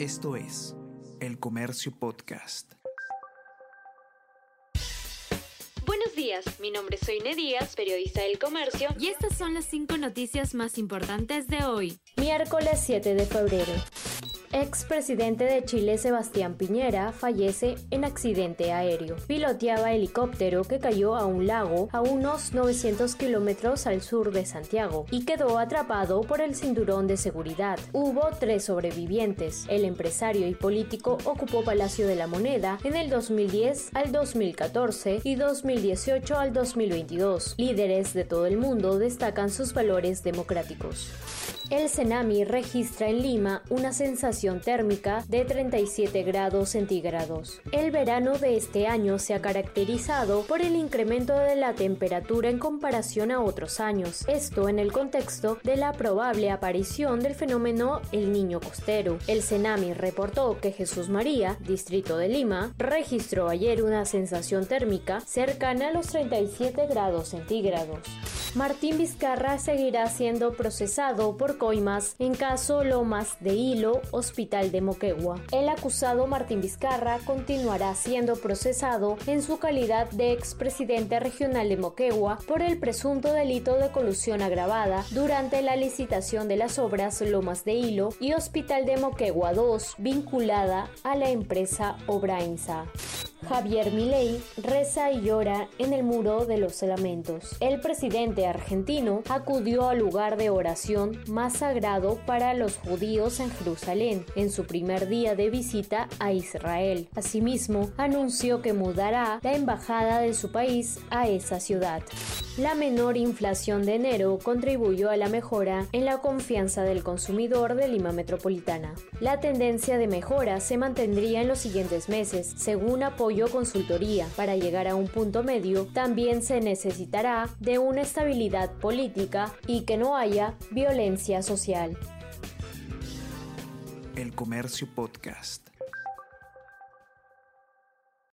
Esto es El Comercio Podcast. Buenos días, mi nombre es Soine Díaz, periodista del comercio, y estas son las cinco noticias más importantes de hoy. Miércoles 7 de febrero. Expresidente de Chile Sebastián Piñera fallece en accidente aéreo. Piloteaba helicóptero que cayó a un lago a unos 900 kilómetros al sur de Santiago y quedó atrapado por el cinturón de seguridad. Hubo tres sobrevivientes. El empresario y político ocupó Palacio de la Moneda en el 2010 al 2014 y 2018 al 2022. Líderes de todo el mundo destacan sus valores democráticos. El Cenami registra en Lima una sensación térmica de 37 grados centígrados. El verano de este año se ha caracterizado por el incremento de la temperatura en comparación a otros años, esto en el contexto de la probable aparición del fenómeno El Niño Costero. El Cenami reportó que Jesús María, distrito de Lima, registró ayer una sensación térmica cercana a los 37 grados centígrados. Martín Vizcarra seguirá siendo procesado por coimas en caso Lomas de Hilo, Hospital de Moquegua. El acusado Martín Vizcarra continuará siendo procesado en su calidad de expresidente regional de Moquegua por el presunto delito de colusión agravada durante la licitación de las obras Lomas de Hilo y Hospital de Moquegua 2 vinculada a la empresa Obrainsa. Javier Milei reza y llora en el muro de los lamentos. El presidente argentino acudió al lugar de oración más sagrado para los judíos en Jerusalén en su primer día de visita a Israel. Asimismo, anunció que mudará la embajada de su país a esa ciudad. La menor inflación de enero contribuyó a la mejora en la confianza del consumidor de Lima Metropolitana. La tendencia de mejora se mantendría en los siguientes meses, según consultoría. Para llegar a un punto medio, también se necesitará de una estabilidad política y que no haya violencia social. El Comercio Podcast.